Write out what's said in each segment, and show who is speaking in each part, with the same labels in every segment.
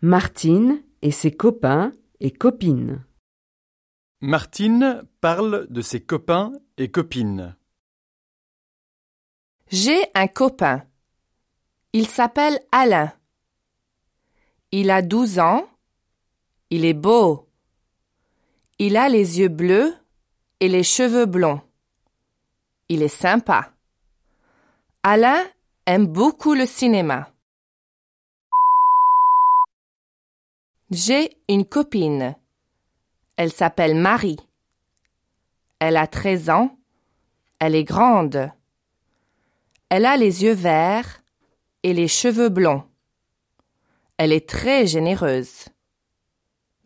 Speaker 1: Martine et ses copains et copines.
Speaker 2: Martine parle de ses copains et copines.
Speaker 3: J'ai un copain. Il s'appelle Alain. Il a 12 ans. Il est beau. Il a les yeux bleus et les cheveux blonds. Il est sympa. Alain aime beaucoup le cinéma. J'ai une copine. Elle s'appelle Marie. Elle a 13 ans. Elle est grande. Elle a les yeux verts et les cheveux blonds. Elle est très généreuse.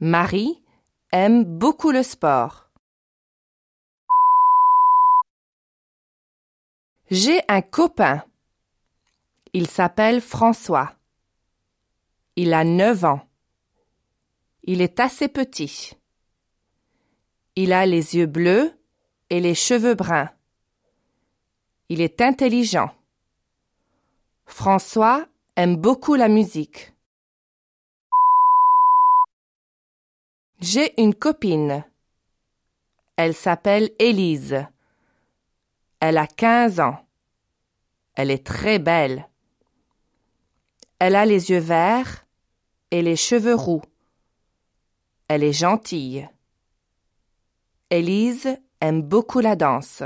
Speaker 3: Marie aime beaucoup le sport. J'ai un copain. Il s'appelle François. Il a 9 ans. Il est assez petit. Il a les yeux bleus et les cheveux bruns. Il est intelligent. François aime beaucoup la musique. J'ai une copine. Elle s'appelle Élise. Elle a 15 ans. Elle est très belle. Elle a les yeux verts et les cheveux roux. Elle est gentille. Élise aime beaucoup la danse.